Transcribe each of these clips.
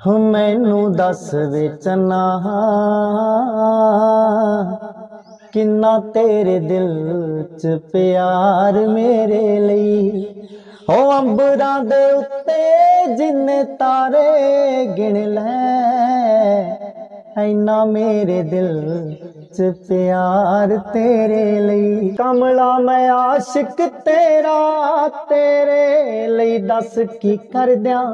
ਹੋ ਮੈਨੂੰ ਦੱਸ ਵੇਚਨਾ ਕਿੰਨਾ ਤੇਰੇ ਦਿਲ ਚ ਪਿਆਰ ਮੇਰੇ ਲਈ। ਹੋ ਅੰਬਰਾਂ ਦੇ ਉੱਤੇ ਜਿੰਨੇ ਤਾਰੇ ਗਿਣ ਲੈ। ਐਨਾ ਮੇਰੇ ਦਿਲ ਚ ਪਿਆਰ ਤੇਰੇ ਲਈ। ਕਮਲਾ, ਮੈਂ ਆਸ਼ਿਕ ਤੇਰਾ, ਤੇਰੇ ਲਈ ਦੱਸ ਕੀ ਕਰ ਦਿਆਂ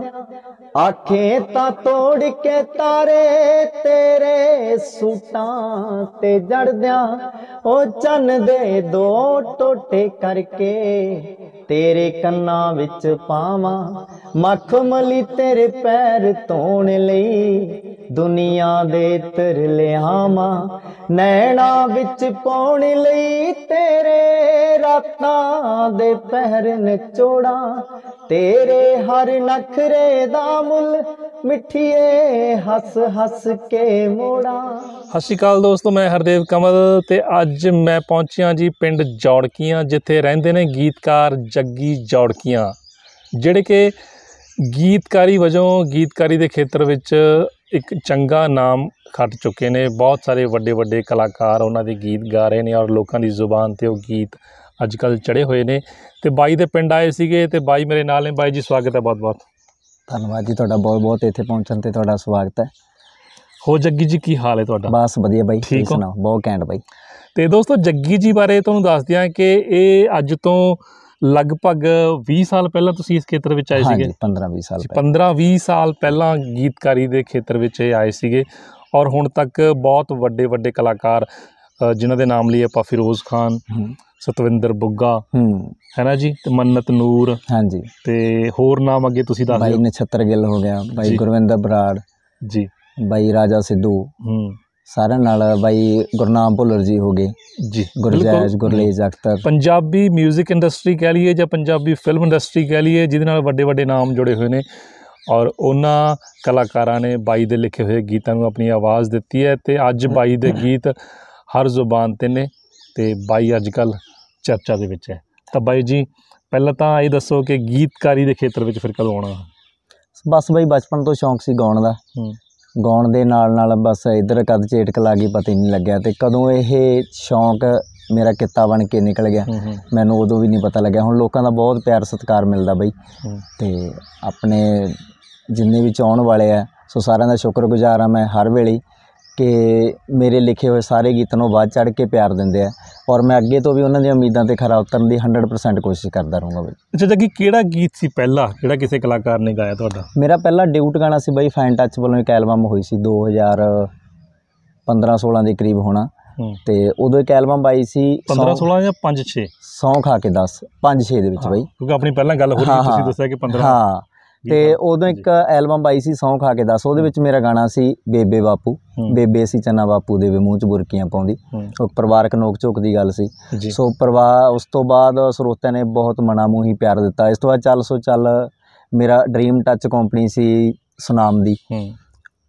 ਆਖੇ ਤਾਂ ਤੋੜ ਕੇ ਤਾਰੇ ਤੇਰੇ ਸੂਟਾਂ ਤੇ ਜੜਦਿਆਂ। ਉਹ ਚੰਨ ਦੇ ਦੋ ਟੋਟੇ ਕਰਕੇ ਤੇਰੇ ਕੰਨਾਂ ਵਿੱਚ ਪਾਵਾਂ ਮਖਮਲੀ ਤੇਰੇ ਪੈਰ ਧੋਣ ਲਈ, ਦੁਨੀਆ ਦੇ ਤਰ ਲਿਆਵਾਂ, ਨੈਣਾ ਵਿੱਚ ਪਾਉਣ ਲਈ ਤੇਰੇ ਰਾਤਾਂ ਦੇ ਪਹਿਰ ਨਿਚੋੜਾਂ ਤੇਰੇ ਹਰ ਨਖਰੇ ਦਾ ਮੁੱਲ ਮਿੱਠੀਏ ਹੱਸ ਹੱਸ ਕੇ ਮੋੜਾਂ। ਸਤਿ ਸ਼੍ਰੀ ਅਕਾਲ ਦੋਸਤੋ, ਮੈਂ ਹਰਦੇਵ ਕਮਲ ਤੇ ਅੱਜ ਮੈਂ ਪਹੁੰਚਿਆ ਜੀ ਪਿੰਡ ਜੌੜਕੀਆਂ, ਜਿੱਥੇ ਰਹਿੰਦੇ ਨੇ ਗੀਤਕਾਰ ਜੱਗੀ ਜੌੜਕੀਆਂ, ਜਿਹੜੇ ਕਿ ਗੀਤਕਾਰੀ ਵਜੋਂ ਗੀਤਕਾਰੀ ਦੇ ਖੇਤਰ ਵਿੱਚ ਇੱਕ ਚੰਗਾ ਨਾਮ ਖੱਟ ਚੁੱਕੇ ਨੇ। ਬਹੁਤ ਸਾਰੇ ਵੱਡੇ ਵੱਡੇ ਕਲਾਕਾਰ ਉਹਨਾਂ ਦੇ ਗੀਤ ਗਾ ਰਹੇ ਨੇ ਔਰ ਲੋਕਾਂ ਦੀ ਜ਼ੁਬਾਨ ਤੇ ਉਹ ਗੀਤ ਅੱਜ ਕੱਲ ਚੜੇ ਹੋਏ ਨੇ। ਤੇ ਬਾਈ ਦੇ ਪਿੰਡ ਆਏ ਸੀਗੇ ਤੇ ਬਾਈ ਮੇਰੇ ਨਾਲ ਨੇ। ਬਾਈ ਜੀ, ਸਵਾਗਤ ਹੈ ਬਹੁਤ ਬਹੁਤ ਧੰਨਵਾਦ ਜੀ ਤੁਹਾਡਾ ਬਹੁਤ ਬਹੁਤ ਇੱਥੇ ਪਹੁੰਚਣ ਤੇ ਤੁਹਾਡਾ ਸਵਾਗਤ ਹੈ। ਹੋ ਜੱਗੀ ਜੀ ਕੀ ਹਾਲ ਹੈ ਤੁਹਾਡਾ? ਬਸ ਵਧੀਆ ਬਾਈ ਤੁਸੀਂ ਠੀਕ ਹੋ? ਸੁਣਾਓ? ਬਹੁਤ ਘੈਂਟ ਬਾਈ। ਤੇ ਦੋਸਤੋ ਜੱਗੀ ਜੀ ਬਾਰੇ ਤੁਹਾਨੂੰ ਦੱਸ ਦਿਆਂ ਕਿ ਇਹ ਅੱਜ ਤੋਂ ਲਗਭਗ 20 ਸਾਲ ਪਹਿਲਾਂ ਤੁਸੀਂ ਇਸ ਖੇਤਰ ਵਿੱਚ ਆਏ ਸੀਗੇ। ਹਾਂਜੀ 15 20 ਸਾਲ ਪਹਿਲਾਂ। 15-20 ਸਾਲ ਪਹਿਲਾਂ ਗੀਤਕਾਰੀ ਦੇ ਖੇਤਰ ਵਿੱਚ ਇਹ ਆਏ ਸੀਗੇ। ਔਰ ਹੁਣ ਤੱਕ ਬਹੁਤ ਵੱਡੇ ਵੱਡੇ ਕਲਾਕਾਰ ਜਿਨ੍ਹਾਂ ਦੇ ਨਾਮ ਲਈ ਆਪਾਂ ਫਿਰੋਜ਼ ਖਾਨ ਸਤਵਿੰਦਰ ਬੁੱਗਾ ਹੂੰ। ਹੈ ਨਾ ਜੀ? ਤੇ ਮੰਨਤ ਨੂਰ। ਹਾਂਜੀ। ਤੇ ਹੋਰ ਨਾਮ ਅੱਗੇ ਤੁਸੀਂ ਦੱਸ ਬਾਈ ਦਿਓ। ਨਛੱਤਰ ਗਿੱਲ ਹੋ ਗਿਆ ਬਾਈ। ਗੁਰਵਿੰਦਰ ਬਰਾੜ ਜੀ। ਬਾਈ ਰਾਜਾ ਸਿੱਧੂ। ਹੂੰ। ਸਾਰਿਆਂ ਨਾਲ ਬਾਈ ਗੁਰਨਾਮ ਭੁੱਲਰ ਜੀ ਹੋ ਗਏ। ਜੀ ਗੁਰਜੈਜ। ਗੁਰਲੇਜ ਅਖਤਰ। ਪੰਜਾਬੀ 뮤직 ਇੰਡਸਟਰੀ ਕਹਿ ਲਈਏ ਜਾਂ ਪੰਜਾਬੀ ਫਿਲਮ ਇੰਡਸਟਰੀ ਕਹਿ ਲਈਏ ਜਿਹਦੇ ਨਾਲ ਵੱਡੇ ਵੱਡੇ ਨਾਮ ਜੁੜੇ ਹੋਏ ਨੇ। ਔਰ ਉਹਨਾਂ ਕਲਾਕਾਰਾਂ ਨੇ ਬਾਈ ਦੇ ਲਿਖੇ ਹੋਏ ਗੀਤਾਂ ਨੂੰ ਆਪਣੀ ਆਵਾਜ਼ ਦਿੱਤੀ ਹੈ ਤੇ ਅੱਜ ਬਾਈ ਦੇ ਗੀਤ ਹਰ ਜ਼ੁਬਾਨ ਤੇ ਨੇ ਤੇ ਬਾਈ ਅੱਜ ਕੱਲ ਚਰਚਾ ਦੇ ਵਿੱਚ ਹੈ। ਤਾਂ ਬਾਈ ਜੀ ਪਹਿਲਾਂ ਤਾਂ ਇਹ ਦੱਸੋ ਕਿ ਗੀਤਕਾਰੀ ਦੇ ਖੇਤਰ ਵਿੱਚ ਫਿਰ ਕਦੋਂ ਆਉਣਾ? ਬਸ ਬਾਈ ਬਚਪਨ ਤੋਂ ਸ਼ੌਂਕ ਸੀ ਗਾਉਣ ਦਾ। ਗਾਉਣ ਦੇ ਨਾਲ ਨਾਲ ਬਸ ਇੱਧਰ ਕਦ ਝੇਟਕ ਲੱਗ ਗਈ ਪਤਾ ਨਹੀਂ ਲੱਗਿਆ ਤੇ ਕਦੋਂ ਇਹ ਸ਼ੌਂਕ ਮੇਰਾ ਕਿੱਤਾ ਬਣ ਕੇ ਨਿਕਲ ਗਿਆ ਮੈਨੂੰ ਉਦੋਂ ਵੀ ਨਹੀਂ ਪਤਾ ਲੱਗਿਆ। ਹੁਣ ਲੋਕਾਂ ਦਾ ਬਹੁਤ ਪਿਆਰ ਸਤਿਕਾਰ ਮਿਲਦਾ ਬਈ। ਤੇ ਆਪਣੇ ਜਿੰਨੇ ਵੀ ਚਾਹਣ ਵਾਲੇ ਆ ਸੋ ਸਾਰਿਆਂ ਦਾ ਸ਼ੁਕਰਗੁਜ਼ਾਰ ਆ ਮੈਂ ਹਰ ਵੇਲੇ ਕਿ ਮੇਰੇ ਲਿਖੇ ਹੋਏ ਸਾਰੇ ਗੀਤਾਂ ਨੂੰ ਵੱਧ ਚੜ ਕੇ ਪਿਆਰ ਦਿੰਦੇ ਆ ਔਰ ਮੈਂ ਅੱਗੇ ਤੋਂ ਵੀ ਉਹਨਾਂ ਦੀਆਂ ਉਮੀਦਾਂ ਤੇ ਖਰਾ ਉਤਰਨ ਦੀ 100% ਕੋਸ਼ਿਸ਼ ਕਰਦਾ ਰਹੂੰਗਾ ਬਈ। ਅੱਛਾ ਜੱਗੀ ਕਿਹੜਾ ਗੀਤ ਸੀ ਪਹਿਲਾ? ਜਿਹੜਾ ਕਿਸੇ ਕਲਾਕਾਰ ਨੇ ਗਾਇਆ ਤੁਹਾਡਾ? ਮੇਰਾ ਪਹਿਲਾ ਡਿਊਟ ਗਾਣਾ ਸੀ ਬਈ ਫਾਈਨ ਟੱਚ ਵੱਲੋਂ ਇੱਕ ਐਲਬਮ ਹੋਈ ਸੀ 2015 16 ਦੇ ਕਰੀਬ ਹੋਣਾ। ਹੂੰ। ਤੇ ਉਦੋਂ ਇੱਕ ਐਲਬਮ ਆਈ ਸੀ 15 16 ਜਾਂ 5 6 ਸੌਂ ਖਾ ਕੇ 10 5 6 ਦੇ ਵਿੱਚ ਬਈ। ਕਿਉਂਕਿ ਆਪਣੀ ਪਹਿਲਾਂ ਗੱਲ ਹੋ ਰਹੀ ਹਾਂ, ਤੁਸੀਂ ਹਾਂ। ਦੱਸਿਆ ਕਿ 15 ਹਾਂ। ਤੇ ਉਦੋਂ ਇੱਕ ਐਲਬਮ ਆਈ ਸੀ ਸੌਂ ਖਾ ਕੇ 10 ਉਹਦੇ ਵਿੱਚ ਮੇਰਾ ਗਾਣਾ ਸੀ ਬੇਬੇ ਬਾਪੂ। ਬੇਬੇ ਸੀ ਚੰਨਾ ਬਾਪੂ ਦੇ ਵੀ ਮੂੰਹ 'ਚ ਬੁਰਕੀਆਂ ਪਾਉਂਦੀ। ਉਹ ਪਰਿਵਾਰਕ ਨੋਕ ਝੋਕ ਦੀ ਗੱਲ ਸੀ। ਸੋ ਪਰਿਵਾਰ ਉਸ ਤੋਂ ਬਾਅਦ ਸਰੋਤਿਆਂ ਨੇ ਬਹੁਤ ਮਨਾ ਮੂੰਹੀ ਪਿਆਰ ਦਿੱਤਾ। ਇਸ ਤੋਂ ਬਾਅਦ ਚੱਲ ਸੋ ਚੱਲ ਮੇਰਾ ਡ੍ਰੀਮ ਟੱਚ ਕੰਪਨੀ ਸੀ ਸੁਨਾਮ ਦੀ।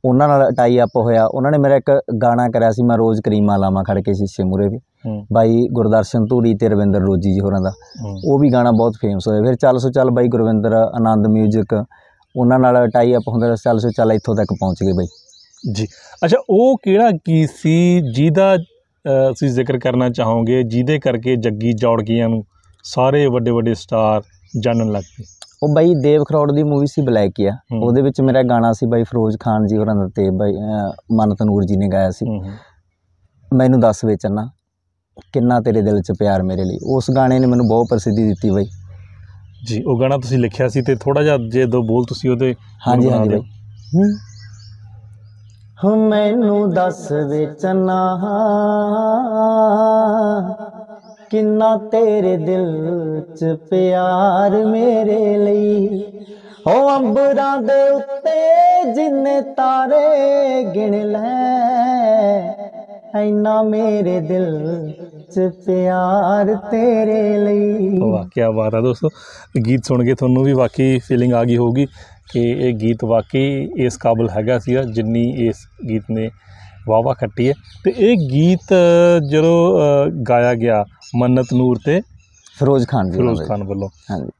ਉਹਨਾਂ ਨਾਲ ਟਾਈ ਅਪ ਹੋਇਆ ਉਹਨਾਂ ਨੇ ਮੇਰਾ ਇੱਕ ਗਾਣਾ ਕਰਿਆ ਸੀ ਮੈਂ ਰੋਜ਼ ਕਰੀਮਾਂ ਲਾਵਾਂ ਖੜ ਕੇ ਸ਼ੀਸ਼ੇ ਮੂਰੇ ਵੀ। ਬਾਈ ਗੁਰਦਰਸ਼ਨ ਧੂਰੀ ਤੇ ਰਵਿੰਦਰ ਰੋਜੀ ਜੀ ਹੋਰਾਂ ਦਾ। ਉਹ ਵੀ ਗਾਣਾ ਬਹੁਤ ਫੇਮਸ ਹੋਇਆ। ਫਿਰ ਚੱਲ ਸੋ ਚੱਲ ਬਾਈ ਗੁਰਵਿੰਦਰ ਆਨੰਦ 뮤직 ਉਹਨਾਂ ਨਾਲ ਟਾਈ ਅਪ ਹੁੰਦਾ ਚੱਲ ਸੋ ਚੱਲ ਇੱਥੋਂ ਤੱਕ ਪਹੁੰਚ ਗਏ ਬਾਈ। ਜੀ। ਅੱਛਾ ਉਹ ਕਿਹੜਾ ਗੀਤ ਸੀ ਜਿਹਦਾ ਅ, ਤੁਸੀਂ ਜ਼ਿਕਰ ਕਰਨਾ ਚਾਹੋਗੇ ਜਿਹਦੇ ਕਰਕੇ ਜੱਗੀ ਜੌੜਕੀਆਂ ਨੂੰ ਸਾਰੇ ਵੱਡੇ ਵੱਡੇ ਸਟਾਰ ਜਾਣਨ ਲੱਗ ਪਏ? ਉਹ ਬਾਈ ਦੇਵ ਖਰੋੜ ਦੀ ਮੂਵੀ ਸੀ ਬਲੈਕੀਆ। ਉਹਦੇ ਵਿੱਚ ਮੇਰਾ ਗਾਣਾ ਸੀ ਬਾਈ ਫਿਰੋਜ਼ ਖਾਨ ਜੀ ਹੋਰਾਂ ਦਾ ਤੇ ਬਾਈ ਅਹ, ਮਨਤ ਨੂਰ ਜੀ ਨੇ ਗਾਇਆ ਸੀ। ਮੈਨੂੰ ਦੱਸ ਵੇਚਣਾ ਕਿੰਨਾ ਤੇਰੇ ਦਿਲ 'ਚ ਪਿਆਰ ਮੇਰੇ ਲਈ। ਉਸ ਗਾਣੇ ਨੇ ਮੈਨੂੰ ਬਹੁਤ ਪ੍ਰਸਿੱਧੀ ਦਿੱਤੀ ਬਾਈ। ਜੀ ਉਹ ਗਾਣਾ ਤੁਸੀਂ ਲਿਖਿਆ ਸੀ ਤੇ ਥੋੜਾ ਜਿਹਾ ਜੇ ਦੋ ਬੋਲ ਤੁਸੀਂ ਉਹਦੇ ਹਾਂਜੀ ਹਾਂਜੀ। ਬਾਈ। ਹੋ। ਮੈਨੂੰ ਦੱਸ ਵੇਚਣਾ ਕਿੰਨਾ ਤੇਰੇ ਦਿਲ 'ਚ ਪਿਆਰ ਮੇਰੇ ਲਈ। ਹੋ ਅੰਬਰਾਂ ਦੇ ਉੱਤੇ ਜਿੰਨੇ ਤਾਰੇ ਗਿਣ ਲੈ, ਐਨਾ ਮੇਰੇ ਦਿਲ 'ਚ ਪਿਆਰ ਤੇਰੇ ਲਈ। ਵਾਹ ਕੀ ਬਾਤ ਹੈ ਦੋਸਤੋ। ਗੀਤ ਸੁਣ ਕੇ ਤੁਹਾਨੂੰ ਵੀ ਵਾਕਈ ਫੀਲਿੰਗ ਆ ਗਈ ਹੋਊਗੀ ਕਿ ਇਹ ਗੀਤ ਵਾਕਈ ਇਸ ਕਾਬਿਲ ਹੈਗਾ ਸੀਗਾ ਜਿੰਨੀ ਇਸ ਗੀਤ ਨੇ ਵਾਵਾ ਖੱਟੀ ਹੈ। ਤੇ ਇਹ ਗੀਤ ਜਦੋਂ ਗਾਇਆ ਗਿਆ ਮੰਨਤ ਨੂਰ ਤੇ ਫਿਰੋਜ਼ ਖਾਨ ਜੀ ਫਿਰੋਜ਼ ਖਾਨ ਵੱਲੋਂ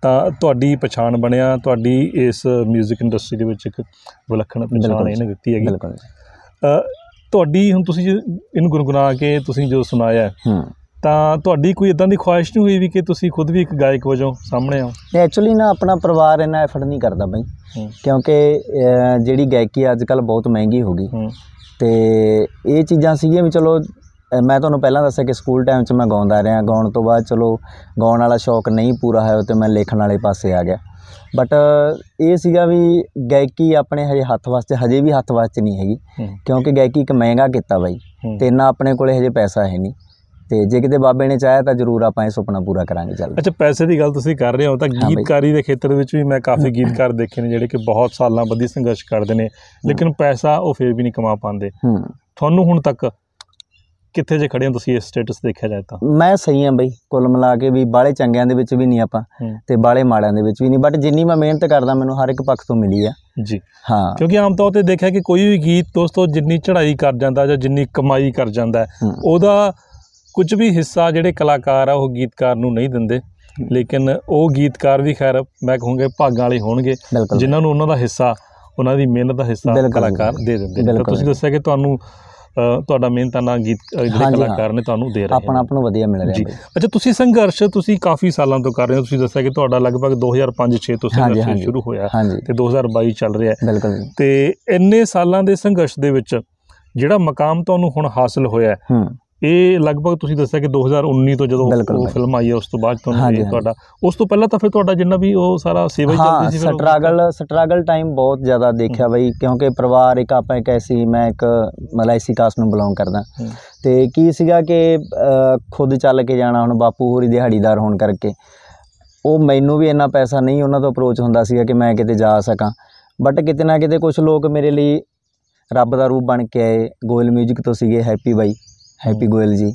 ਤਾਂ ਤੁਹਾਡੀ ਪਛਾਣ ਬਣਿਆ ਤੁਹਾਡੀ ਇਸ 뮤직 ਇੰਡਸਟਰੀ ਦੇ ਵਿੱਚ ਇੱਕ ਵਿਲੱਖਣ ਪਛਾਣ। ਇਹਨੇ ਦਿੱਤੀ ਹੈਗੀ। ਬਿਲਕੁਲ ਤੁਹਾਡੀ ਹੁਣ ਤੁਸੀਂ ਇਹਨੂੰ ਗੁੰਗੁਣਾ ਕੇ ਤੁਸੀਂ ਜੋ ਸੁਣਾਇਆ ਹੈ, ਤਾਂ ਤੁਹਾਡੀ ਕੋਈ ਇਦਾਂ ਦੀ ਖੁਆਇਸ਼ ਨਹੀਂ ਹੋਈ ਵੀ ਕਿ ਤੁਸੀਂ ਖੁਦ ਵੀ ਇੱਕ ਗਾਇਕ ਵਜੋਂ ਸਾਹਮਣੇ ਆਓ? ਐਕਚੁਅਲੀ ਨਾ ਆਪਣਾ ਪਰਿਵਾਰ ਇੰਨਾ ਐਫਰਟ ਨਹੀਂ ਕਰਦਾ ਬਈ। ਕਿਉਂਕਿ ਜਿਹੜੀ ਗਾਇਕੀ ਅੱਜ ਕੱਲ ਬਹੁਤ ਮਹਿੰਗੀ ਹੋ ਗਈ। ਹੂੰ ਤੇ ਇਹ ਚੀਜ਼ਾਂ ਸੀਗੀਆਂ ਵੀ ਚਲੋ ਮੈਂ ਤੁਹਾਨੂੰ ਪਹਿਲਾਂ ਦੱਸਿਆ ਕਿ ਸਕੂਲ ਟਾਈਮ 'ਚ ਮੈਂ ਗਾਉਂਦਾ ਰਿਹਾ। ਗਾਉਣ ਤੋਂ ਬਾਅਦ ਚਲੋ ਗਾਉਣ ਵਾਲਾ ਸ਼ੌਕ ਨਹੀਂ ਪੂਰਾ ਹੋਇਆ ਤੇ ਮੈਂ ਲਿਖਣ ਵਾਲੇ ਪਾਸੇ ਆ ਗਿਆ। ਬਟ ਇਹ ਸੀਗਾ ਵੀ ਗਾਇਕੀ ਆਪਣੇ ਹਜੇ ਹੱਥ ਵਾਸਤੇ ਹਜੇ ਵੀ ਹੱਥ ਵਾਸਤੇ ਨਹੀਂ ਹੈਗੀ। ਕਿਉਂਕਿ ਗਾਇਕੀ ਇੱਕ ਮਹਿੰਗਾ ਕੀਤਾ ਬਾਈ। ਤੇ ਇੰਨਾ ਆਪਣੇ ਕੋਲੇ ਹਜੇ ਪੈਸਾ ਹੈ ਨਹੀਂ। ਤੇ ਜੇ ਕਿਤੇ ਬਾਬੇ ਨੇ ਚਾਹਿਆ ਤਾਂ ਜ਼ਰੂਰ ਆਪਾਂ ਇਹ ਸੁਪਨਾ ਪੂਰਾ ਕਰਾਂਗੇ ਚੱਲ ਅੱਛਾ ਪੈਸੇ ਦੀ ਗੱਲ ਤੁਸੀਂ ਕਰ ਰਹੇ ਹੋ ਤਾਂ। ਗੀਤਕਾਰੀ ਦੇ ਖੇਤਰ ਵਿੱਚ ਵੀ ਮੈਂ ਕਾਫੀ ਗੀਤਕਾਰ ਦੇਖੇ ਨੇ ਜਿਹੜੇ ਕਿ ਬਹੁਤ ਸਾਲਾਂ ਬੱਧੀ ਸੰਘਰਸ਼ ਕਰਦੇ ਨੇ ਲੇਕਿਨ ਪੈਸਾ ਉਹ ਫੇਰ ਵੀ ਨਹੀਂ ਕਮਾ ਪਾਉਂਦੇ। ਤੁਹਾਨੂੰ ਹੁਣ ਤੱਕ ਕਿੱਥੇ ਜੇ ਖੜੇ ਹੋ ਤੁਸੀਂ ਇਸ ਸਟੇਟਸ ਦੇਖਿਆ ਜਾਏ ਤਾਂ? ਮੈਂ ਸਹੀ ਹਾਂ ਬਈ ਕੁੱਲ ਮਿਲਾ ਕੇ ਵੀ ਬਾਲੇ ਚੰਗਿਆਂ ਦੇ ਵਿੱਚ ਵੀ ਨਹੀਂ ਆਪਾਂ ਤੇ ਬਾਲੇ ਮਾੜਿਆਂ ਦੇ ਵਿੱਚ ਵੀ ਨਹੀਂ ਬਟ ਜਿੰਨੀ ਮੈਂ ਮਿਹਨਤ ਕਰਦਾ ਮੈਨੂੰ ਹਰ ਇੱਕ ਪੱਖ ਤੋਂ ਮਿਲੀ ਆ। ਜੀ। ਹਾਂ। ਕਿਉਂਕਿ ਆਮ ਤੌਰ ਤੇ ਦੇਖਿਆ ਕਿ ਕੋਈ ਵੀ ਗੀਤ ਦੋਸਤੋ ਜਿੰਨੀ ਚੜ੍ਹਾਈ ਕਰ ਜਾਂਦਾ ਜਾਂ ਜਿੰਨੀ ਕਮਾਈ ਕਰ ਜਾਂਦਾ। ਉਹਦਾ ਕੁਝ ਵੀ ਹਿੱਸਾ ਜਿਹੜੇ ਕਲਾਕਾਰ ਆ ਉਹ ਗੀਤਕਾਰ ਨੂੰ ਨਹੀਂ ਦਿੰਦੇ। ਲੇਕਿਨ ਉਹ ਗੀਤਕਾਰ ਵੀ ਖੈਰ ਮੈਂ ਕਹੂੰਗਾ ਭਾਗਾਂ ਵਾਲੇ ਹੋਣਗੇ। ਜਿਨ੍ਹਾਂ ਨੂੰ ਉਹਨਾਂ ਦਾ ਹਿੱਸਾ ਉਹਨਾਂ ਦੀ ਮਿਹਨਤ ਦਾ ਹਿੱਸਾ ਕਲਾਕਾਰ ਦੇ ਦਿੰਦੇ ਤਾਂ। ਤੁਸੀਂ ਦੱਸਿਆ ਕਿ ਤੁਹਾਨੂੰ ਤੁਹਾਡਾ ਮਿਹਨਤਾਨਾ ਗੀਤ ਅ, ਜਿਹੜੇ। ਕਲਾਕਾਰ ਨੇ ਤੁਹਾਨੂੰ ਦੇ ਰਹੇ ਆਪਣਾ ਆਪ ਨੂੰ ਵਧੀਆ ਮਿਲ ਜੀ। ਰਿਹਾ ਬਈ ਅੱਛਾ ਤੁਸੀਂ ਸੰਘਰਸ਼ ਤੁਸੀਂ ਕਾਫੀ ਸਾਲਾਂ ਤੋਂ ਕਰ ਰਹੇ ਹੋ। ਤੁਸੀਂ ਦੱਸਿਆ ਕਿ ਤੁਹਾਡਾ ਲਗਭਗ 2005-6 ਤੋਂ ਸੰਘਰਸ਼। ਸ਼ੁਰੂ ਹੋਇਆ ਤੇ 2022 ਚੱਲ ਰਿਹਾ ਹੈ। ਬਿਲਕੁਲ। ਜੀ। ਤੇ ਇੰਨੇ ਸਾਲਾਂ ਦੇ ਸੰਘਰਸ਼ ਦੇ ਵਿੱਚ ਜਿਹੜਾ ਮਕਾਮ ਤੁਹਾਨੂੰ ਹੁਣ ਹਾਸਲ ਹੋਇਆ ਇਹ ਲਗਭਗ ਤੁਸੀਂ ਦੱਸਿਆ ਕਿ 2019 ਤੋਂ ਜਦੋਂ ਉਹ। ਫਿਲਮ ਆਈ ਹੈ ਉਸ ਤੋਂ ਬਾਅਦ ਤੁਹਾਨੂੰ ਇਹ। ਤੁਹਾਡਾ ਉਸ ਤੋਂ ਪਹਿਲਾਂ ਤਾਂ ਫਿਰ ਤੁਹਾਡਾ ਜਿੰਨਾ ਵੀ ਉਹ ਸਾਰਾ ਸੇਵਾ ਹੀ ਚੱਲਦੀ ਸੀ ਸਟਰਗਲ ਸਟਰਗਲ ਟਾਈਮ ਬਹੁਤ ਜ਼ਿਆਦਾ ਦੇਖਿਆ ਬਈ ਕਿਉਂਕਿ ਪਰਿਵਾਰ ਇੱਕ ਆਪਾਂ ਇੱਕ ਐਸੀ ਮੈਂ ਇੱਕ ਮਲਾਈਸੀ ਕਾਸਟ ਨੂੰ ਬਿਲੋਂਗ ਕਰਦਾ। ਤੇ ਕੀ ਸੀਗਾ ਕਿ ਖੁਦ ਚੱਲ ਕੇ ਜਾਣਾ ਹੁਣ ਬਾਪੂ ਹੋਰੀ ਦਿਹਾੜੀਦਾਰ ਹੋਣ ਕਰਕੇ ਉਹ ਮੈਨੂੰ ਵੀ ਇੰਨਾ ਪੈਸਾ ਨਹੀਂ ਉਹਨਾਂ ਤੋਂ ਅਪਰੋਚ ਹੁੰਦਾ ਸੀਗਾ ਕਿ ਮੈਂ ਕਿਤੇ ਜਾ ਸਕਾਂ ਬਟ ਕਿਤੇ ਨਾ ਕਿਤੇ ਕੁਝ ਲੋਕ ਮੇਰੇ ਲਈ ਰੱਬ ਦਾ ਰੂਪ ਬਣ ਕੇ ਆਏ ਗੋਇਲ 뮤직 ਤੋਂ ਸੀਗੇ ਹੈਪੀ ਬਾਈ ਹੈਪੀ ਗੋਇਲ ਜੀ।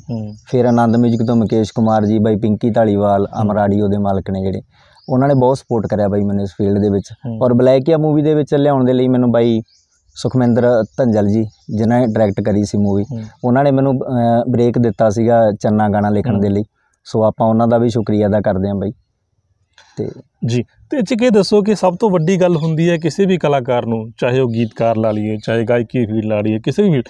ਫਿਰ ਆਨੰਦ 뮤직 ਤੋਂ ਮੁਕੇਸ਼ ਕੁਮਾਰ ਜੀ ਬਾਈ ਪਿੰਕੀ ਢਾਲੀਵਾਲ ਅਮਰ ਆਡੀਓ ਦੇ ਮਾਲਕ ਨੇ ਜਿਹੜੇ। ਉਹਨਾਂ ਨੇ ਬਹੁਤ ਸਪੋਰਟ ਕਰਿਆ ਬਾਈ ਮੈਨੂੰ ਇਸ ਫੀਲਡ ਦੇ ਵਿੱਚ। ਔਰ ਬਲੈਕੀਆ ਮੂਵੀ ਦੇ ਵਿੱਚ ਲਿਆਉਣ ਦੇ ਲਈ ਮੈਨੂੰ ਬਾਈ ਸੁਖਮਿੰਦਰ ਧੰਜਲ ਜੀ ਜਿਨ੍ਹਾਂ ਨੇ ਡਾਇਰੈਕਟ ਕਰੀ ਸੀ ਮੂਵੀ। ਉਹਨਾਂ ਨੇ ਮੈਨੂੰ ਬ੍ਰੇਕ ਦਿੱਤਾ ਸੀਗਾ ਚੰਨਾ ਗਾਣਾ ਲਿਖਣ। ਦੇ ਲਈ। ਸੋ ਆਪਾਂ ਉਹਨਾਂ ਦਾ ਵੀ ਸ਼ੁਕਰੀਆ ਅਦਾ ਕਰਦੇ ਹਾਂ ਬਾਈ। ਤੇ ਜੀ ਤੇ 'ਚ ਕੀ ਦੱਸੋ ਕਿ ਸਭ ਤੋਂ ਵੱਡੀ ਗੱਲ ਹੁੰਦੀ ਹੈ ਕਿਸੇ ਵੀ ਕਲਾਕਾਰ ਨੂੰ ਚਾਹੇ ਉਹ ਗੀਤਕਾਰ ਲਾ ਲਈਏ ਚਾਹੇ ਗਾਇਕੀ ਫੀਲਡ ਲਾ ਲਈਏ ਕਿਸੇ ਵੀ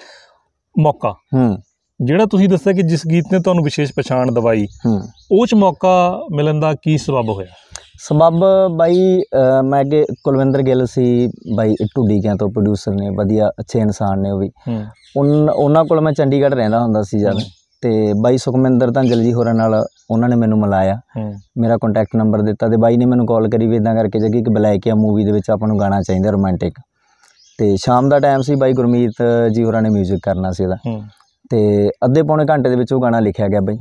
ਮੌਕਾ। ਹੂੰ। ਜਿਹੜਾ ਤੁਸੀਂ ਦੱਸਿਆ ਕਿ ਜਿਸ ਗੀਤ ਨੇ ਤੁਹਾਨੂੰ ਵਿਸ਼ੇਸ਼ ਪਛਾਣ ਦਵਾਈ ਉਹ 'ਚ ਮੌਕਾ ਮਿਲਣ ਦਾ ਕੀ ਸਬਬ ਹੋਇਆ? ਸਬਬ ਬਾਈ ਮੈਂ ਅੱਗੇ ਕੁਲਵਿੰਦਰ ਗਿੱਲ ਸੀ ਬਾਈ ਢੁੱਡੀਕਿਆਂ ਤੋਂ ਪ੍ਰੋਡਿਊਸਰ ਨੇ ਵਧੀਆ ਅੱਛੇ ਇਨਸਾਨ ਨੇ ਉਹ ਵੀ। ਉਹਨਾਂ ਕੋਲ ਮੈਂ ਚੰਡੀਗੜ੍ਹ ਰਹਿੰਦਾ ਹੁੰਦਾ ਸੀ ਜਦ। ਤੇ ਬਾਈ ਸੁਖਮਿੰਦਰ ਧੰਜਲ ਜੀ ਹੋਰਾਂ ਨਾਲ ਉਹਨਾਂ ਨੇ ਮੈਨੂੰ ਮਿਲਾਇਆ। ਮੇਰਾ ਕੰਟੈਕਟ ਨੰਬਰ ਦਿੱਤਾ ਤੇ ਬਾਈ ਨੇ ਮੈਨੂੰ ਕਾਲ ਕਰੀ ਵੀ ਇਦਾਂ ਕਰਕੇ ਜੱਗੀ ਕਿ ਬਲੈਕੀਆ ਮੂਵੀ ਦੇ ਵਿੱਚ ਆਪਾਂ ਨੂੰ ਗਾਣਾ ਚਾਹੀਦਾ ਰੋਮਾਂਟਿਕ ਤੇ ਸ਼ਾਮ ਦਾ ਟਾਈਮ ਸੀ ਬਾਈ ਗੁਰਮੀਤ ਜੀ ਹੋਰਾਂ ਨੇ 뮤직 ਕਰਨਾ ਸੀ ਇਹਦਾ ਤੇ ਅੱਧੇ ਪੌਣੇ ਘੰਟੇ ਦੇ ਵਿੱਚ ਉਹ ਗਾਣਾ ਲਿਖਿਆ ਗਿਆ ਬਾਈ।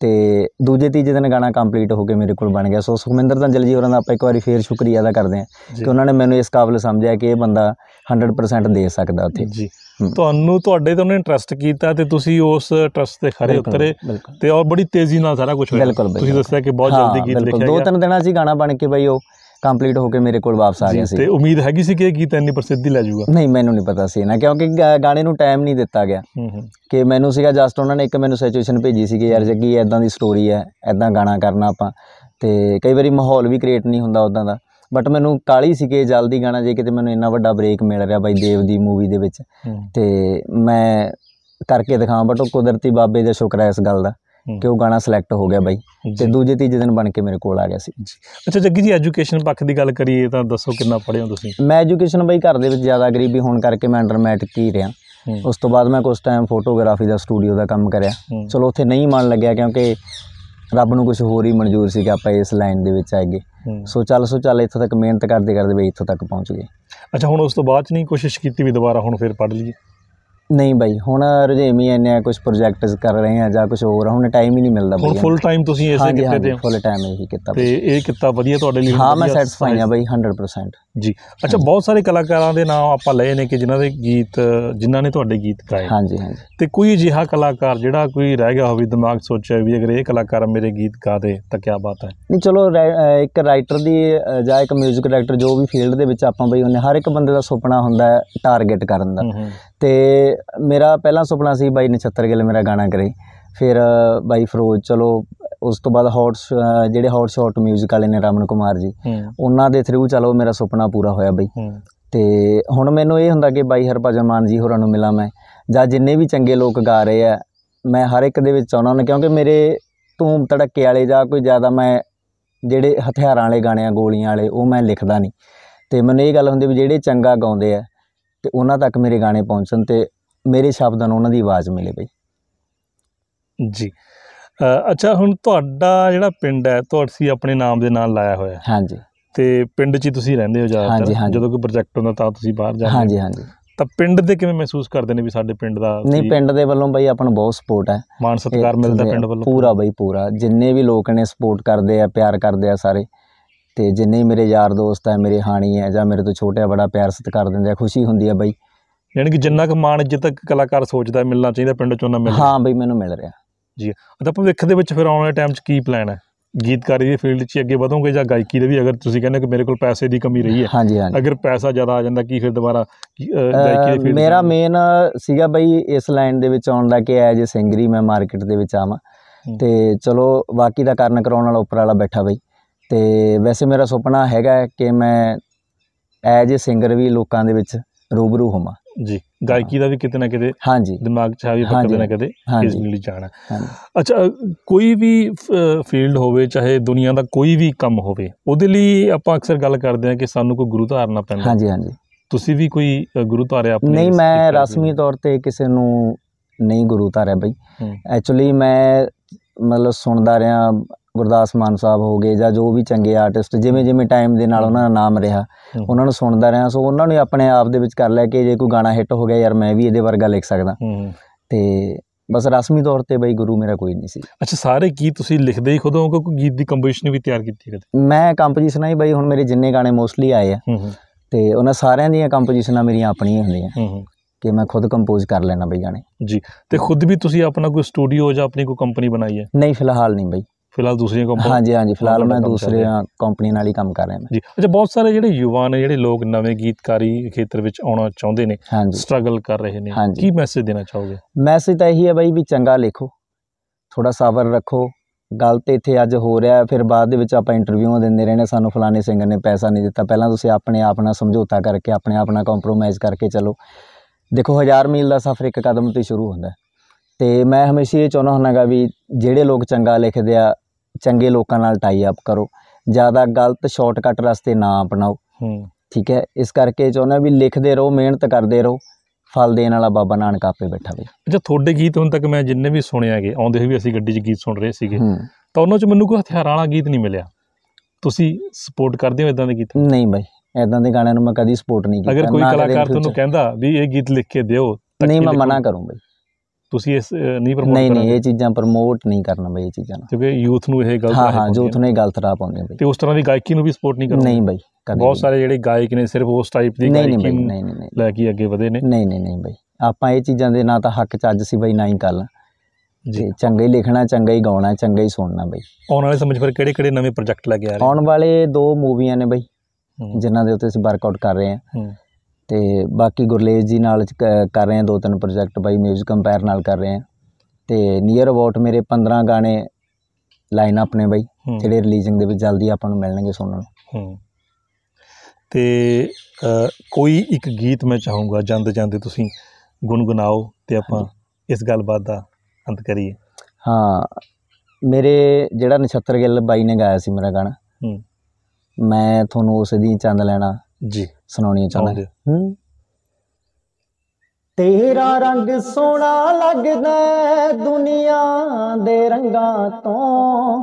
ਤੇ ਦੂਜੇ ਤੀਜੇ ਦਿਨ ਗਾਣਾ ਕੰਪਲੀਟ ਹੋ ਕੇ ਮੇਰੇ ਕੋਲ ਬਣ ਗਿਆ। ਸੋ ਸੁਖਮਿੰਦਰ ਧੰਜਲ ਜੀ ਹੋਰਾਂ ਦਾ ਆਪਾਂ ਇੱਕ ਵਾਰੀ ਫੇਰ ਸ਼ੁਕਰੀਆ ਅਦਾ ਕਰਦੇ ਹਾਂ ਕਿ ਉਹਨਾਂ ਨੇ ਮੈਨੂੰ ਇਸ ਕਾਬਿਲ ਸਮਝਿਆ ਕਿ ਇਹ ਬੰਦਾ 100% ਦੇ ਸਕਦਾ ਉੱਥੇ। ਜੀ। ਤੁਹਾਨੂੰ ਤੁਹਾਡੇ ਤੋਂ ਉਹਨੇ ਟਰਸਟ ਕੀਤਾ ਤੇ ਤੁਸੀਂ ਉਸ ਟਰਸਟ ਤੇ ਖਰੇ ਉਤਰੇ ਤੇ ਔਰ ਬੜੀ ਤੇਜ਼ੀ ਨਾਲ ਸਾਰਾ ਕੁਝ ਹੋਇਆ। ਤੁਸੀਂ। ਦੱਸਿਆ ਕਿ ਬਹੁਤ ਜਲਦੀ ਗੀਤ। ਲਿਖਿਆ ਦੋ ਗਿਆ। ਤਿੰਨ ਦਿਨਾਂ ਹੀ ਗਾਣਾ ਬਣ ਕੇ ਬਾਈ ਉਹ ਕੰਪਲੀਟ ਹੋ ਕੇ ਮੇਰੇ ਕੋਲ ਵਾਪਸ ਆ ਗਿਆ ਸੀ। ਤੇ ਉਮੀਦ ਹੈਗੀ ਸੀ ਕਿ ਇਹ ਗੀਤ ਇੰਨੀ ਪ੍ਰਸਿੱਧੀ ਲੈ ਜਾਊਗਾ? ਨਹੀਂ ਮੈਨੂੰ ਨਹੀਂ ਪਤਾ ਸੀ ਨਾ ਕਿਉਂਕਿ ਗਾਣੇ ਨੂੰ ਟਾਈਮ ਨਹੀਂ ਦਿੱਤਾ ਗਿਆ। ਕਿ ਮੈਨੂੰ ਸੀਗਾ ਜਸਟ ਉਹਨਾਂ ਨੇ ਇੱਕ ਮੈਨੂੰ ਸਿਚੁਏਸ਼ਨ ਭੇਜੀ ਸੀ ਕਿ ਯਾਰ ਜੱਗੀ ਐਦਾਂ ਦੀ ਸਟੋਰੀ ਹੈ ਐਦਾਂ ਗਾਣਾ ਕਰਨਾ ਆਪਾਂ। ਤੇ ਕਈ ਵਾਰੀ ਮਾਹੌਲ ਵੀ ਕ੍ਰੀਏਟ ਨਹੀਂ ਹੁੰਦਾ ਉਦਾਂ ਦਾ। ਬਟ ਮੈਨੂੰ ਕਾਲੀ ਸੀ ਕਿ ਜਲਦੀ ਗਾਣਾ ਜੇ ਕਿਤੇ ਮੈਨੂੰ ਇੰਨਾ ਵੱਡਾ ਬ੍ਰੇਕ ਮਿਲ ਰਿਹਾ ਬਾਈ ਦੇਵ ਦੀ ਮੂਵੀ ਦੇ ਵਿੱਚ। ਤੇ ਮੈਂ ਕਰਕੇ ਦਿਖਾਵਾਂ ਬਟ ਉਹ ਕੁਦਰਤੀ ਬਾਬੇ ਦਾ ਸ਼ੁਕਰ ਹੈ ਇਸ ਗੱਲ ਦਾ। ਕਿ ਉਹ ਗਾਣਾ ਸਿਲੈਕਟ ਹੋ ਗਿਆ ਬਾਈ ਤੇ। ਦੂਜੇ ਤੀਜੇ ਦਿਨ ਬਣ ਕੇ ਮੇਰੇ ਕੋਲ ਆ ਗਿਆ ਸੀ। ਅੱਛਾ ਜੱਗੀ ਜੀ ਐਜੂਕੇਸ਼ਨ ਪੱਖ ਦੀ ਗੱਲ ਕਰੀਏ ਤਾਂ ਦੱਸੋ ਕਿੰਨਾ ਪੜ੍ਹੇ ਹੋ ਤੁਸੀਂ? ਮੈਂ ਐਜੂਕੇਸ਼ਨ ਬਾਈ ਘਰ ਦੇ ਵਿੱਚ ਜ਼ਿਆਦਾ ਗਰੀਬੀ ਹੋਣ ਕਰਕੇ ਮੈਂ ਅੰਡਰ ਮੈਟ੍ਰਿਕ ਹੀ ਰਿਹਾ। ਉਸ ਤੋਂ ਬਾਅਦ ਮੈਂ ਕੁਝ ਟਾਈਮ ਫੋਟੋਗ੍ਰਾਫੀ ਦਾ ਸਟੂਡੀਓ ਦਾ ਕੰਮ ਕਰਿਆ। ਚਲੋ ਉੱਥੇ ਨਹੀਂ ਮਨ ਲੱਗਿਆ ਕਿਉਂਕਿ ਰੱਬ ਨੂੰ ਕੁਝ ਹੋਰ ਹੀ ਮਨਜ਼ੂਰ ਸੀ ਕਿ ਆਪਾਂ ਇਸ ਲਾਈਨ ਦੇ ਵਿੱਚ ਆਏਗੇ। ਸੋ ਚੱਲ ਸੋ ਚੱਲ ਇੱਥੋਂ ਤੱਕ ਮਿਹਨਤ ਕਰਦੇ ਕਰਦੇ ਬਈ ਇੱਥੋਂ ਤੱਕ ਪਹੁੰਚ ਗਏ। ਅੱਛਾ ਹੁਣ ਉਸ ਤੋਂ ਬਾਅਦ ਚ ਨਹੀਂ ਕੋਸ਼ਿਸ਼ ਕੀਤੀ ਵੀ ਦੁਬਾਰਾ ਹੁਣ ਫਿਰ ਪੜ੍ਹ ਲਈਏ? ਨਹੀਂ ਬਾਈ ਹੁਣ ਰੁਝੇਵੀ ਇੰਨੇ ਆ ਕੁਝ ਪ੍ਰੋਜੈਕਟਸ ਕਰ ਰਹੇ ਆ ਜਾਂ ਕੁਝ ਹੋਰ ਹੁਣ ਟਾਈਮ ਹੀ ਨਹੀਂ ਮਿਲਦਾ ਹੁਣ ਬਈ ਫੁੱਲ ਟਾਈਮ ਤੁਸੀਂ ਇਸੇ ਕਿਤੇ ਦੇ ਹੋ। ਫੁੱਲ ਟਾਈਮ ਇਹੀ ਕੀਤਾ ਤੇ। ਇਹ ਕਿੱਤਾ ਵਧੀਆ ਤੁਹਾਡੇ ਲਈ ਹਾਂ ਮੈਂ ਸੈਟੀਸਫਾਈ ਆ ਬਾਈ 100% ਜੀ। ਅੱਛਾ ਬਹੁਤ ਸਾਰੇ ਕਲਾਕਾਰਾਂ ਦੇ ਨਾਮ ਆਪਾਂ ਲਏ ਨੇ ਕਿ ਜਿਨ੍ਹਾਂ ਦੇ ਗੀਤ ਜਿਨ੍ਹਾਂ ਨੇ ਤੁਹਾਡੇ ਗੀਤ ਗਾਏ। ਹਾਂਜੀ ਹਾਂਜੀ। ਤੇ ਕੋਈ ਅਜਿਹਾ ਕਲਾਕਾਰ ਜਿਹੜਾ ਕੋਈ ਰਹਿ ਗਿਆ ਹੋਵੇ ਦਿਮਾਗ ਸੋਚਿਆ ਵੀ ਅਗਰ ਇਹ ਕਲਾਕਾਰ ਮੇਰੇ ਗੀਤ ਗਾ ਦੇ ਤਾਂ ਕੀ ਬਾਤ ਹੈ। ਨਹੀਂ ਚਲੋ ਇੱਕ ਰਾਈਟਰ ਦੀ ਜਾਂ ਇੱਕ 뮤직 ਡਾਇਰੈਕਟਰ ਜੋ ਵੀ ਫੀਲਡ ਦੇ ਵਿੱਚ ਆਪਾਂ ਬਈ ਉਹਨੇ ਹਰ ਇੱਕ ਬੰਦੇ ਦਾ ਸੁਪਨਾ ਹੁੰਦਾ ਹੈ ਟਾਰਗੇਟ ਕਰਨ ਦਾ। ਤੇ ਮੇਰਾ ਪਹਿਲਾ ਸੁਪਨਾ ਸੀ ਬਾਈ ਨਛੱਤਰ ਗਿੱਲ ਮੇਰਾ ਗਾਣਾ ਕਰੇ। ਫਿਰ ਬਾਈ ਫਰੋਜ਼ ਚਲੋ ਉਸ ਤੋਂ ਬਾਅਦ ਹੌਟ ਜਿਹੜੇ ਹੌਟ ਸ਼ਾਟ 뮤직 ਵਾਲੇ ਨੇ ਰਮਨ ਕੁਮਾਰ ਜੀ ਉਹਨਾਂ ਦੇ ਥਰੂ ਚਲੋ ਮੇਰਾ ਸੁਪਨਾ ਪੂਰਾ ਹੋਇਆ ਬਈ। ਤੇ ਹੁਣ ਮੈਨੂੰ ਇਹ ਹੁੰਦਾ ਕਿ ਬਾਈ ਹਰਭਜਨ ਮਾਨ ਜੀ ਹੋਰਾਂ ਨੂੰ ਮਿਲਾਂ ਮੈਂ ਜਾਂ ਜਿੰਨੇ ਵੀ ਚੰਗੇ ਲੋਕ ਗਾ ਰਹੇ ਆ ਮੈਂ ਹਰ ਇੱਕ ਦੇ ਵਿੱਚ ਚਾਹੁੰਦਾ ਹਾਂ ਕਿਉਂਕਿ ਮੇਰੇ ਧੂਮ ਧੜੱਕੇ ਵਾਲੇ ਜਾਂ ਕੋਈ ਜ਼ਿਆਦਾ ਮੈਂ ਜਿਹੜੇ ਹਥਿਆਰਾਂ ਵਾਲੇ ਗਾਣੇ ਆ ਗੋਲੀਆਂ ਵਾਲੇ ਉਹ ਮੈਂ ਲਿਖਦਾ ਨਹੀਂ। ਤੇ ਮੈਨੂੰ ਇਹ ਗੱਲ ਹੁੰਦੀ ਵੀ ਜਿਹੜੇ ਚੰਗਾ ਗਾਉਂਦੇ ਆ ਤੇ ਉਹਨਾਂ ਤੱਕ ਮੇਰੇ ਗਾਣੇ ਪਹੁੰਚਣ ਤੇ ਮੇਰੇ ਸ਼ਬਦਾਂ ਨੂੰ ਉਹਨਾਂ ਦੀ ਆਵਾਜ਼ ਮਿਲੇ ਬਈ। ਜੀ। ਅੱਛਾ ਹੁਣ ਤੁਹਾਡਾ ਜਿਹੜਾ ਪਿੰਡ ਹੈ ਤੁਸੀਂ ਆਪਣੇ ਨਾਮ ਦੇ ਨਾਲ ਲਾਇਆ ਹੋਇਆ ਹੈ। ਹਾਂਜੀ। ਤੇ ਪਿੰਡ 'ਚ ਹੀ ਤੁਸੀਂ ਰਹਿੰਦੇ ਹੋ ਜ਼ਿਆਦਾਤਰ। ਜਦੋਂ ਕੋਈ ਪ੍ਰੋਜੈਕਟ ਹੁੰਦਾ ਤਾਂ ਤੁਸੀਂ ਬਾਹਰ ਜਾਂਦੇ ਹੋ ਹਾਂਜੀ ਹਾਂਜੀ। ਤਾਂ ਪਿੰਡ ਦੇ ਕਿਵੇਂ ਮਹਿਸੂਸ ਕਰਦੇ ਨੇ ਵੀ ਸਾਡੇ ਪਿੰਡ ਦਾ ਨਹੀਂ ਪਿੰਡ ਦੇ ਵੱਲੋਂ ਬਈ ਆਪਾਂ ਨੂੰ ਬਹੁਤ ਸਪੋਰਟ ਹੈ। ਮਾਣ ਸਤਿਕਾਰ ਮਿਲਦਾ ਪਿੰਡ ਵੱਲੋਂ? ਪੂਰਾ ਬਈ ਪੂਰਾ। ਜਿੰਨੇ ਵੀ ਲੋਕ ਨੇ ਸਪੋਰਟ ਕਰਦੇ ਆ ਪਿਆਰ ਕਰਦੇ ਆ ਸਾਰੇ ਤੇ ਜਿੰਨੇ ਮੇਰੇ ਯਾਰ ਦੋਸਤ ਆ ਮੇਰੇ ਹਾਣੀ ਹੈ ਜਾਂ ਮੇਰੇ ਤੋਂ ਛੋਟੇ ਆ ਬੜਾ ਪਿਆਰ ਸਤਿਕਾਰ ਦਿੰਦੇ ਆ ਖੁਸ਼ੀ ਹੁੰਦੀ ਆ ਬਈ। ਯਾਨੀ ਕਿ ਜਿੰਨਾ ਕੁ ਮਾਣ ਇੱਜ਼ਤ ਕਲਾਕਾਰ ਸੋਚਦਾ ਮਿਲਣਾ ਚਾਹੀਦਾ ਪਿੰਡ 'ਚ ਉਹਨਾਂ ਮਿਲ ਹਾਂ ਬਈ ਮੈਨੂੰ ਮਿਲ ਰਿਹਾ। ਤਾਂ ਭਵਿੱਖ ਦੇ ਵਿੱਚ ਫਿਰ ਆਉਣ ਵਾਲੇ ਟਾਈਮ 'ਚ ਕੀ ਪਲਾਨ ਹੈ? ਗੀਤਕਾਰੀ ਦੀ ਫੀਲਡ 'ਚ ਅੱਗੇ ਵਧੋਗੇ ਜਾਂ ਗਾਇਕੀ ਦੇ ਵੀ? ਅਗਰ ਤੁਸੀਂ ਕਹਿੰਦੇ ਕਿ ਮੇਰੇ ਕੋਲ ਪੈਸੇ ਦੀ ਕਮੀ ਰਹੀ ਹੈ ਹਾਂਜੀ ਹਾਂਜੀ। ਅਗਰ ਪੈਸਾ ਜ਼ਿਆਦਾ ਆ ਜਾਂਦਾ ਕੀ ਫਿਰ ਦੁਬਾਰਾ ਗਾਇਕੀ ਦੀ ਫੀਲਡ ਮੇਰਾ ਮੇਨ ਸੀਗਾ ਬਈ ਇਸ ਲਾਈਨ ਦੇ ਵਿੱਚ ਆਉਣ ਦਾ ਕਿ ਐਜ ਸਿੰਗਰ ਮੈਂ ਮਾਰਕੀਟ ਦੇ ਵਿੱਚ ਆਵਾਂ। ਤੇ ਚਲੋ ਬਾਕੀ ਦਾ ਕਾਰਨ ਕਰਾਉਣ ਵਾਲਾ ਉੱਪਰ ਵਾਲਾ ਬੈਠਾ ਬਈ। ਤੇ ਵੈਸੇ ਮੇਰਾ ਸੁਪਨਾ ਹੈਗਾ ਕਿ ਮੈਂ ਐਜ ਸਿੰਗਰ ਵੀ ਲੋਕਾਂ ਦੇ ਵਿੱਚ ਰੂਬਰੂ ਹੋਵਾਂ। ਜੀ ਗਾਇਕੀ ਦਾ ਵੀ ਕਿਤੇ ਨਾ ਕਿਤੇ ਹਾਂਜੀ। ਦਿਮਾਗ 'ਚ ਆ ਵੀ ਆਪਾਂ ਕਦੇ ਨਾ ਕਦੇ ਇਸ 'ਚ ਜਾਣਾ। ਅੱਛਾ ਕੋਈ ਵੀ ਫੀਲਡ ਹੋਵੇ ਚਾਹੇ ਦੁਨੀਆ ਦਾ ਕੋਈ ਵੀ ਕੰਮ ਹੋਵੇ ਉਹਦੇ ਲਈ ਆਪਾਂ ਅਕਸਰ ਗੱਲ ਕਰਦੇ ਹਾਂ ਕਿ ਸਾਨੂੰ ਕੋਈ ਗੁਰੂ ਧਾਰਨਾ ਪੈਂਦਾ। ਹਾਂਜੀ ਹਾਂਜੀ। ਤੁਸੀਂ ਵੀ ਕੋਈ ਗੁਰੂ ਧਾਰਿਆ ਆਪਣੇ ਨਹੀਂ ਮੈਂ ਰਸਮੀ? ਤੌਰ ਤੇ ਕਿਸੇ ਨੂੰ ਨਹੀਂ ਗੁਰੂ ਧਾਰਿਆ ਬਈ। ਐਕਚੁਅਲੀ ਮੈਂ ਮਤਲਬ ਸੁਣਦਾ ਰਿਹਾ ਗੁਰਦਾਸ ਮਾਨ ਸਾਹਿਬ ਹੋ ਗਏ ਜਾਂ ਜੋ ਵੀ ਚੰਗੇ ਆਰਟਿਸਟ ਜਿਵੇਂ ਜਿਵੇਂ ਟਾਈਮ ਦੇ ਨਾਲ। ਉਹਨਾਂ ਦਾ ਨਾਮ ਰਿਹਾ। ਉਹਨਾਂ ਨੂੰ ਸੁਣਦਾ ਰਿਹਾ ਸੋ ਉਹਨਾਂ ਨੇ ਆਪਣੇ ਆਪ ਦੇ ਵਿੱਚ ਕਰ ਲਿਆ ਕਿ ਜੇ ਕੋਈ ਗਾਣਾ ਹਿੱਟ ਹੋ ਗਿਆ ਯਾਰ ਮੈਂ ਵੀ ਇਹਦੇ ਵਰਗਾ ਲਿਖ ਸਕਦਾ। ਤੇ ਬਸ ਰਸਮੀ ਤੌਰ ਤੇ ਬਈ ਗੁਰੂ ਮੇਰਾ ਕੋਈ ਨਹੀਂ ਸੀ। ਅੱਛਾ ਸਾਰੇ ਗੀਤ ਤੁਸੀਂ ਲਿਖਦੇ ਹੀ ਖੁਦ ਹੋ ਕਿ ਕੋਈ ਗੀਤ ਦੀ ਕੰਪੋਜੀਸ਼ਨ ਵੀ ਤਿਆਰ ਕੀਤੀ ਕਦੇ? ਮੈਂ ਕੰਪੋਜੀਸ਼ਨਾਂ ਹੀ ਬਈ ਹੁਣ ਮੇਰੇ ਜਿੰਨੇ ਗਾਣੇ ਮੋਸਟਲੀ ਆਏ ਆ ਤੇ ਉਹਨਾਂ ਸਾਰਿਆਂ ਦੀਆਂ ਕੰਪੋਜੀਸ਼ਨਾਂ ਮੇਰੀਆਂ ਆਪਣੀਆਂ ਹੁੰਦੀਆਂ। ਕਿ ਮੈਂ ਖੁਦ ਕੰਪੋਜ਼ ਕਰ ਲੈਣਾ ਬਈ ਗਾਣੇ। ਜੀ ਤੇ ਖੁਦ ਵੀ ਤੁਸੀਂ ਆਪਣਾ ਕੋਈ ਸਟੂਡੀਓ ਜਾਂ ਆਪਣੀ ਕੋਈ ਕੰਪਨੀ ਬਣਾਈ ਹੈ? ਨਹੀਂ ਫਿਲਹਾਲ ਨਹੀਂ ਬਈ। ਫਿਲਹਾਲ ਦੂਸਰੀਆਂ ਕੰਪਨੀ ਹਾਂਜੀ ਹਾਂਜੀ ਫਿਲਹਾਲ ਮੈਂ ਕੰਮ ਚੱਲ ਦੂਸਰੇ ਕੰਪਨੀ ਨਾਲ ਹੀ ਕੰਮ ਕਰ ਰਿਹਾ ਮੈਂ। ਜੀ ਅੱਛਾ ਬਹੁਤ ਸਾਰੇ ਜਿਹੜੇ ਯੁਵਾ ਨੇ ਜਿਹੜੇ ਲੋਕ ਨਵੇਂ ਗੀਤਕਾਰੀ ਖੇਤਰ ਵਿੱਚ ਆਉਣਾ ਚਾਹੁੰਦੇ ਨੇ ਸਟਰਗਲ ਕਰ ਰਹੇ ਨੇ। ਕੀ ਮੈਸੇਜ ਦੇਣਾ ਚਾਹੋਗੇ? ਮੈਸੇਜ ਤਾਂ ਇਹੀ ਹੈ ਬਈ ਵੀ ਚੰਗਾ ਲਿਖੋ ਥੋੜਾ ਸਬਰ ਰੱਖੋ। ਗੱਲ ਤੇ ਇੱਥੇ ਅੱਜ ਹੋ ਰਿਹਾ ਫਿਰ ਬਾਅਦ ਦੇ ਵਿੱਚ ਆਪਾਂ ਇੰਟਰਵਿਊਆਂ ਦਿੰਦੇ ਰਹਿੰਦੇ ਸਾਨੂੰ ਫਲਾਣੇ ਸਿੰਗਰ ਨੇ ਪੈਸਾ ਨਹੀਂ ਦਿੱਤਾ। ਪਹਿਲਾਂ ਤੁਸੀਂ ਆਪਣੇ ਆਪ ਨਾਲ ਸਮਝੌਤਾ ਕਰਕੇ ਆਪਣੇ ਆਪ ਨਾਲ ਕੰਪਰੋਮਾਈਜ਼ ਕਰਕੇ ਚੱਲੋ। ਦੇਖੋ ਹਜ਼ਾਰ ਮੀਲ ਦਾ ਸਫ਼ਰ ਇੱਕ ਕਦਮ ਤੋਂ ਸ਼ੁਰੂ ਹੁੰਦਾ। ਤੇ ਮੈਂ ਹਮੇਸ਼ਾ ਇਹ ਚਾਹੁੰਦਾ ਹੁੰਨਾਗਾ ਵੀ ਜਿਹੜੇ ਲੋਕ ਚੰਗਾ ਲਿਖਦੇ ਆ ਚੰਗੇ ਲੋਕਾਂ ਨਾਲ ਟਾਈ ਅਪ ਕਰੋ। ਜ਼ਿਆਦਾ ਗਲਤ ਸ਼ਾਰਟਕਟ ਰਸਤੇ ਨਾ ਅਪਣਾਓ। ਹੂੰ। ਠੀਕ ਹੈ? ਇਸ ਕਰਕੇ ਚਾਹੁੰਦਾ ਵੀ ਲਿਖਦੇ ਰਹੋ ਮਿਹਨਤ ਕਰਦੇ ਰਹੋ। ਫਲ ਦੇਣ ਵਾਲਾ ਬਾਬਾ ਨਾਨਕ ਆਪੇ ਬੈਠਾ ਵੇ। ਅੱਛਾ ਤੁਹਾਡੇ ਗੀਤ ਹੁਣ ਤੱਕ ਮੈਂ ਜਿੰਨੇ ਵੀ ਸੁਣੇ ਹੈਗੇ ਆਉਂਦੇ ਹੋਏ ਵੀ ਅਸੀਂ ਗੱਡੀ 'ਚ ਗੀਤ ਸੁਣ ਰਹੇ ਸੀਗੇ ਤਾਂ ਉਹਨਾਂ 'ਚ ਮੈਨੂੰ ਕੋਈ ਹਥਿਆਰਾਂ ਵਾਲਾ ਗੀਤ ਨਹੀਂ ਮਿਲਿਆ। ਤੁਸੀਂ ਸਪੋਰਟ ਕਰਦੇ ਹੋ ਇਦਾਂ ਦੇ ਗੀਤ? ਨਹੀਂ ਬਾਈ ਐਦਾਂ ਦੇ ਗਾਣਿਆਂ ਨੂੰ ਮੈਂ ਕਦੀ ਸਪੋਰਟ ਨਹੀਂ ਕੀਤਾ। ਅਗਰ ਕੋਈ ਕਲਾਕਾਰ ਤੁਹਾਨੂੰ ਕਹਿੰਦਾ ਵੀ ਇਹ ਗੀਤ ਲਿਖ ਕੇ ਦਿਓ ਨਹੀਂ ਮੈਂ ਮਨਾ? ਕਰੂੰ ਬਾਈ। ਤੁਸੀਂ ਇਸ ਨਹੀਂ ਪ੍ਰਮੋਟ ਨਹੀਂ ਨਹੀਂ ਇਹ ਚੀਜ਼ਾਂ ਪ੍ਰਮੋਟ ਨਹੀਂ ਕਰਨਾ ਬਾਈ ਇਹ ਚੀਜ਼ਾਂ ਨੂੰ ਕਿਉਂਕਿ ਯੂਥ ਨੂੰ ਇਹ ਗਲਤ ਹਾਂ ਹਾਂ ਜੋ ਪਾਉਂਦੀਆਂ ਤੁਹਾਨੂੰ ਗਲਤ ਰਾਹ ਪਾਉਂਦੇ ਬਾਈ। ਤੇ ਉਸ ਤਰ੍ਹਾਂ ਦੀ ਗਾਇਕੀ ਨੂੰ ਵੀ ਸਪੋਰਟ ਨਹੀਂ ਕਰੋਗੇ? ਨਹੀਂ ਬਾਈ ਬਹੁਤ ਸਾਰੇ ਜਿਹੜੇ ਗਾਇਕ ਨੇ ਸਿਰਫ ਉਸ ਟਾਈਪ ਦੀ ਗਾਇਕੀ ਬਾਈ ਨੂੰ ਨਹੀਂ ਨਹੀਂ ਨਹੀਂ। ਲੈ ਕੇ ਅੱਗੇ ਵਧੇ ਨੇ। ਨਹੀਂ ਨਹੀਂ ਨਹੀਂ ਬਾਈ। ਆਪਾਂ ਇਹ ਚੀਜ਼ਾਂ ਦੇ ਨਾ ਤਾਂ ਹੱਕ ਚ ਅੱਜ ਸੀ ਬਾਈ ਨਾ ਹੀ ਕੱਲ। ਜੀ। ਚੰਗਾ ਹੀ ਲਿਖਣਾ ਚੰਗਾ ਹੀ ਗਾਉਣਾ ਚੰਗਾ ਹੀ ਸੁਣਨਾ ਬਾਈ। ਆਉਣ ਵਾਲੇ ਸਮੇਂ ਫਿਰ ਕਿਹੜੇ ਕਿਹੜੇ ਨਵੇਂ ਪ੍ਰੋਜੈਕਟ ਲੈ ਕੇ ਆ ਰਹੇ? ਆਉਣ ਵਾਲੇ ਦੋ ਮੂਵੀਆਂ ਨੇ ਬਾਈ ਜਿਨ੍ਹਾਂ ਦੇ ਉੱਤੇ ਅਸੀਂ ਵਰਕਆਊਟ ਕਰ ਰਹੇ ਹਾਂ। ਹੂੰ, ਤੇ ਬਾਕੀ ਗੁਰਲੇਜ ਜੀ ਨਾਲ ਕਰ ਰਹੇ ਹਾਂ ਦੋ ਤਿੰਨ ਪ੍ਰੋਜੈਕਟ ਬਾਈ 뮤직 ਕੰਪੇਅਰ ਨਾਲ ਕਰ ਰਹੇ ਹਾਂ ਤੇ ਨੀਅਰ ਅਬਾਊਟ ਮੇਰੇ 15 ਗਾਣੇ ਲਾਈਨ ਅਪ ਨੇ ਬਾਈ ਜਿਹੜੇ ਰਿਲੀਜ਼ਿੰਗ ਦੇ ਵਿੱਚ ਜਲਦੀ ਆਪਾਂ ਨੂੰ ਮਿਲਣਗੇ ਸੁਣਨ। ਨੂੰ। ਤੇ ਕੋਈ ਇੱਕ ਗੀਤ ਮੈਂ ਚਾਹੂੰਗਾ ਜਾਂਦੇ ਜਾਂਦੇ ਤੁਸੀਂ ਗੁੰਗੁਣਾਓ ਤੇ ਆਪਾਂ ਇਸ ਗੱਲਬਾਤ ਦਾ ਅੰਤ ਕਰੀਏ। ਹਾਂ ਮੇਰੇ ਜਿਹੜਾ ਨਛੱਤਰ ਗਿੱਲ ਬਾਈ ਨੇ ਗਾਇਆ ਸੀ ਮੇਰਾ ਗਾਣਾ ਮੈਂ ਤੁਹਾਨੂੰ ਉਸ ਦੀ ਚੰਦ ਲੈਣਾ ਜੀ। ਸੁਣਾਉਣੀ ਚਾਹੁੰਦਾ। ਆਉਂਦੇ ਹੂੰ। ਤੇਰਾ ਰੰਗ ਸੋਹਣਾ ਲੱਗਦਾ ਦੁਨੀਆ ਦੇ ਰੰਗਾਂ ਤੋਂ।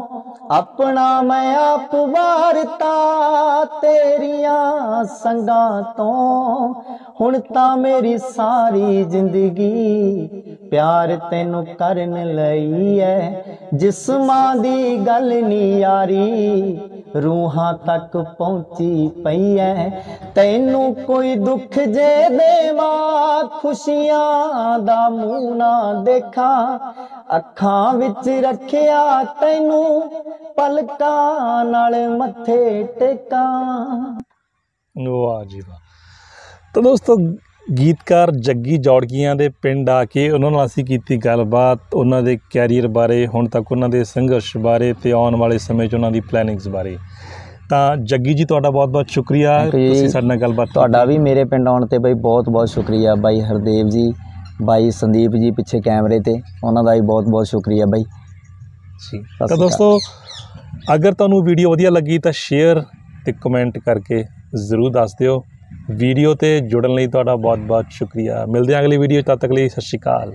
ਆਪਣਾ ਮੈਂ ਆਪ ਵਾਰਤਾ ਤੇਰੀਆਂ ਸੰਗਾਂ ਤੋਂ। ਹੁਣ ਤਾਂ ਮੇਰੀ ਸਾਰੀ ਜ਼ਿੰਦਗੀ ਪਿਆਰ ਤੈਨੂੰ ਕਰਨ ਲਈ ਐ। ਜਿਸਮਾਂ ਦੀ ਗੱਲ ਨਹੀਂ ਯਾਰੀ, ਰੂਹਾਂ ਤੱਕ ਪਹੁੰਚੀ ਪਈ ਐ। ਤੈਨੂੰ ਕੋਈ ਦੁੱਖ ਜੇ ਦੇਵਾਂ, ਖੁਸ਼ੀਆਂ ਦਾ ਮੂੰਹ ਨਾ ਦੇਖਾਂ। ਅੱਖਾਂ ਵਿੱਚ ਰੱਖਿਆ ਤੈਨੂੰ, ਪਲਕਾਂ ਨਾਲ ਮੱਥੇ ਟੇਕਾਂ। ਵਾਹ ਜੀ ਵਾਹ। ਤਾਂ ਦੋਸਤੋ ਗੀਤਕਾਰ ਜੱਗੀ ਜੌੜਕੀਆਂ ਦੇ ਪਿੰਡ ਆ ਕੇ ਉਹਨਾਂ ਨਾਲ ਅਸੀਂ ਕੀਤੀ ਗੱਲਬਾਤ ਉਹਨਾਂ ਦੇ ਕੈਰੀਅਰ ਬਾਰੇ ਹੁਣ ਤੱਕ ਉਹਨਾਂ ਦੇ ਸੰਘਰਸ਼ ਬਾਰੇ ਤੇ ਆਉਣ ਵਾਲੇ ਸਮੇਂ 'ਚ ਉਹਨਾਂ ਦੀ ਪਲੈਨਿੰਗਸ ਬਾਰੇ। ਤਾਂ ਜੱਗੀ ਜੀ ਤੁਹਾਡਾ ਬਹੁਤ-ਬਹੁਤ ਸ਼ੁਕਰੀਆ। ਤੁਸੀਂ ਸਾਡੇ ਨਾਲ ਗੱਲਬਾਤ ਤੁਹਾਡਾ ਵੀ ਮੇਰੇ ਪਿੰਡ ਆਉਣ ਤੇ ਬਾਈ ਬਹੁਤ ਬਹੁਤ ਸ਼ੁਕਰੀਆ। ਬਾਈ ਹਰਦੇਵ ਜੀ ਬਾਈ ਸੰਦੀਪ ਜੀ ਪਿੱਛੇ ਕੈਮਰੇ ਤੇ ਉਹਨਾਂ ਦਾ ਵੀ ਬਹੁਤ ਬਹੁਤ ਸ਼ੁਕਰੀਆ ਬਾਈ। ਜੀ। ਤਾਂ ਦੋਸਤੋ ਅਗਰ ਤੁਹਾਨੂੰ ਵੀਡੀਓ ਵਧੀਆ ਲੱਗੀ ਤਾਂ ਸ਼ੇਅਰ ਤੇ ਕਮੈਂਟ ਕਰਕੇ ਜ਼ਰੂਰ ਦੱਸ ਦਿਓ। ਵੀਡੀਓ ਤੇ ਜੁੜਨ ਲਈ ਤੁਹਾਡਾ ਬਹੁਤ ਬਹੁਤ ਸ਼ੁਕਰੀਆ। ਮਿਲਦੇ ਹਾਂ ਅਗਲੀ ਵੀਡੀਓ ਤਦ ਤੱਕ ਲਈ ਸਤਿ ਸ਼੍ਰੀ ਅਕਾਲ।